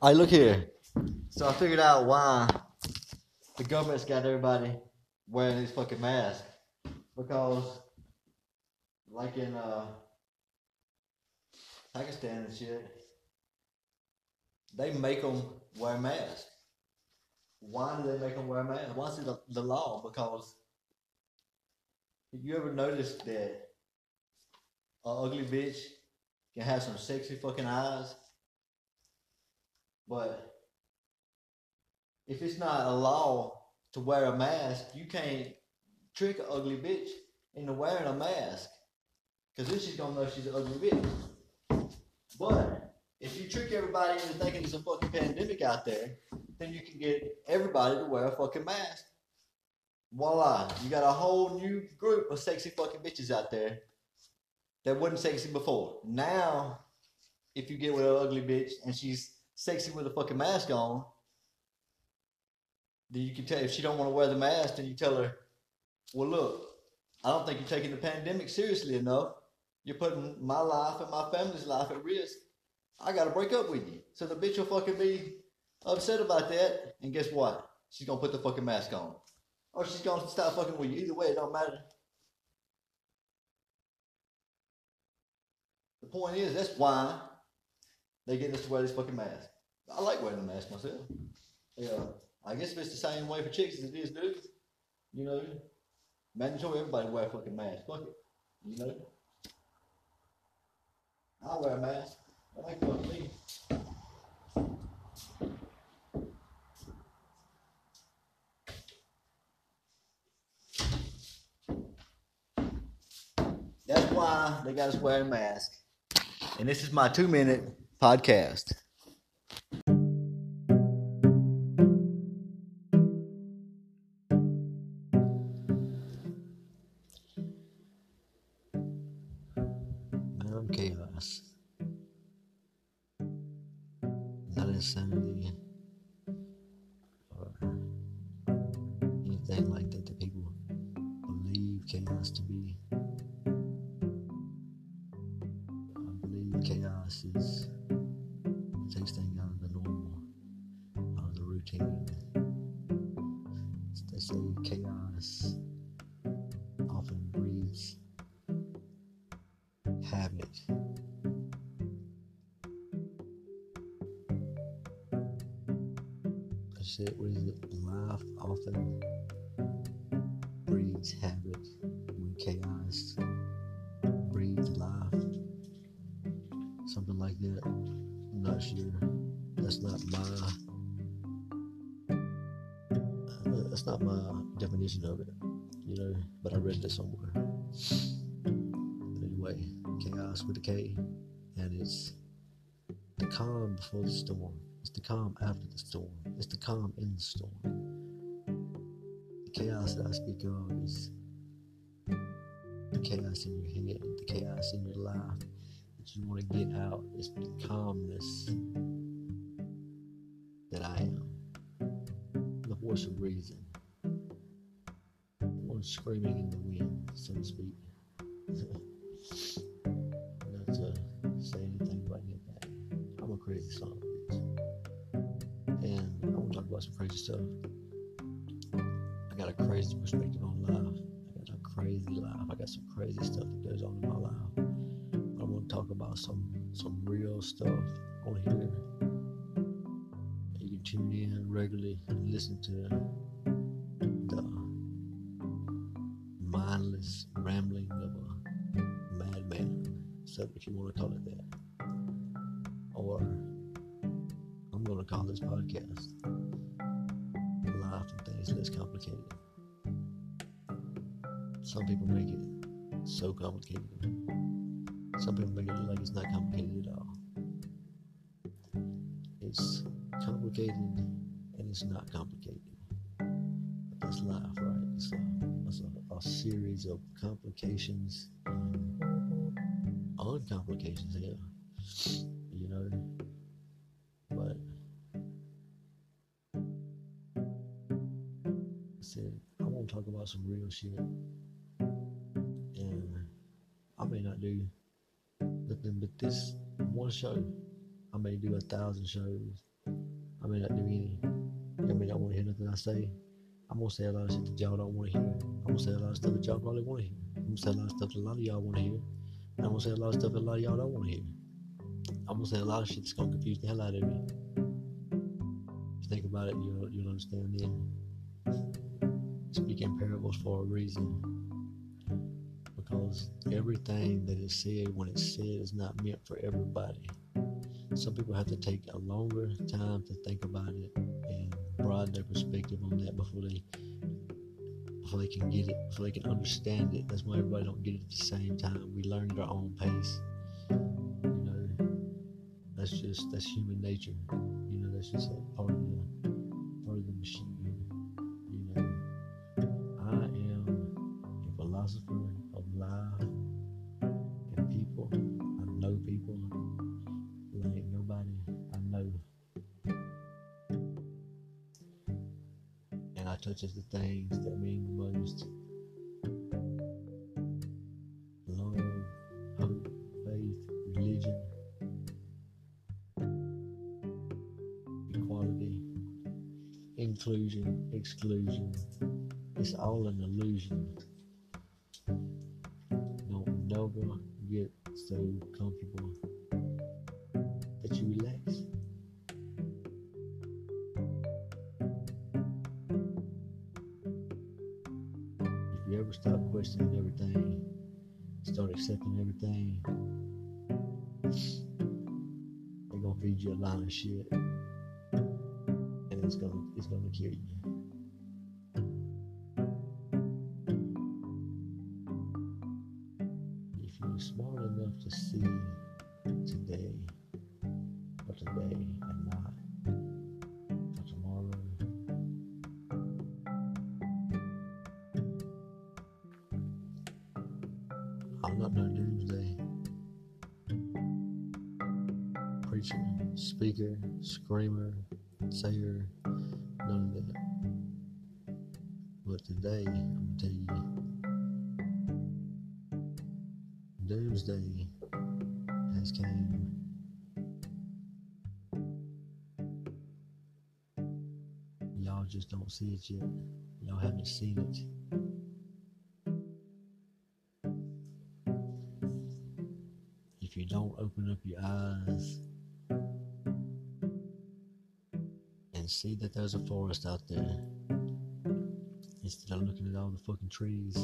I look here. So I figured out why the government's got everybody wearing these fucking masks. Because, like in uh, Pakistan and shit, they make them wear masks. Why do they make them wear masks? Why is it the, law? Because you ever noticed that a ugly bitch can have some sexy fucking eyes? But if it's not a law to wear a mask, you can't trick an ugly bitch into wearing a mask. Because then she's going to know she's an ugly bitch. But if you trick everybody into thinking there's a fucking pandemic out there, then you can get everybody to wear a fucking mask. Voila. You got a whole new group of sexy fucking bitches out there that wasn't sexy before. Now, if you get with an ugly bitch and she's sexy with a fucking mask on, then you can tell if she don't want to wear the mask, then you tell her, well, look, I don't think you're taking the pandemic seriously enough. You're putting my life and my family's life at risk. I got to break up with you. So the bitch will fucking be upset about that. And guess what? She's going to put the fucking mask on. Or she's going to stop fucking with you. Either way, it don't matter. The point is, that's why they getting us to wear this fucking mask. I like wearing a mask myself. Yeah, I guess if it's the same way for chicks as it is dudes, you know, mandatory everybody wear a fucking mask. Fuck it, you know. I'll wear a mask. I like fuck me. That's why they got us wearing masks. And this is my two minute podcast. I'm chaos. Not insanity or anything like that that people believe chaos to be. Normal, of the routine. They say chaos often breeds habit. I said, what is it? Life often breeds habit when chaos breeds life. Something like that. I'm not sure. That's not my. uh, That's not my definition of it, you know. But I read it somewhere. Anyway, chaos with a K, and it's the calm before the storm. It's the calm after the storm. It's the calm in the storm. The chaos that I speak of is the chaos in your head, the chaos in your life that you want to get out. It's the calmness Of reason. One screaming in the wind, so to speak. Not to say anything about anything. I'm a crazy son of a bitch. And I want to talk about some crazy stuff. I got a crazy perspective on life. I got a crazy life. I got some crazy stuff that goes on in my life. I want to talk about some some real stuff on here. Tune in regularly and listen to the mindless rambling of a madman. So if you want to call it that. Or I'm going to call this podcast Life and Things Less Complicated. Some people make it so complicated. Some people make it like it's not complicated at all. It's complicated and it's not complicated. That's life, right? It's a, it's a, a series of complications um, and uncomplications, yeah. You know? But I said, I want to talk about some real shit. And I may not do nothing but this one show. I may do a thousand shows. May not do any. I may not want to hear nothing I say. I'm gonna say a lot of shit that y'all don't want to hear. I'm gonna say a lot of stuff that y'all probably want to hear. I'm gonna say a lot of stuff that a lot of y'all want to hear. I'm gonna say a lot of stuff that a lot of y'all don't want to hear. I'm gonna say a lot of shit that's gonna confuse the hell out of you. If you think about it, you'll you'll understand then. Speak in parables for a reason. Because everything that is said when it's said is not meant for everybody. Some people have to take a longer time to think about it and broaden their perspective on that before they before they can get it, before they can understand it. That's why everybody don't get it at the same time. We learn at our own pace. You know, that's just that's human nature. You know, that's just a part of the touches the things that mean the most. Love, hope, faith, religion, equality, inclusion, exclusion. It's all an illusion. Don't never get so comfortable that you relax. Questioning everything, start accepting everything, they're gonna feed you a lot of shit, and it's gonna it's gonna kill you. If you're smart enough to see today for today and doomsday preacher, speaker, screamer, sayer, none of that. But today, I'm gonna tell you, doomsday has came. Y'all just don't see it yet. Y'all haven't seen it. You don't open up your eyes and see that there's a forest out there, instead of looking at all the fucking trees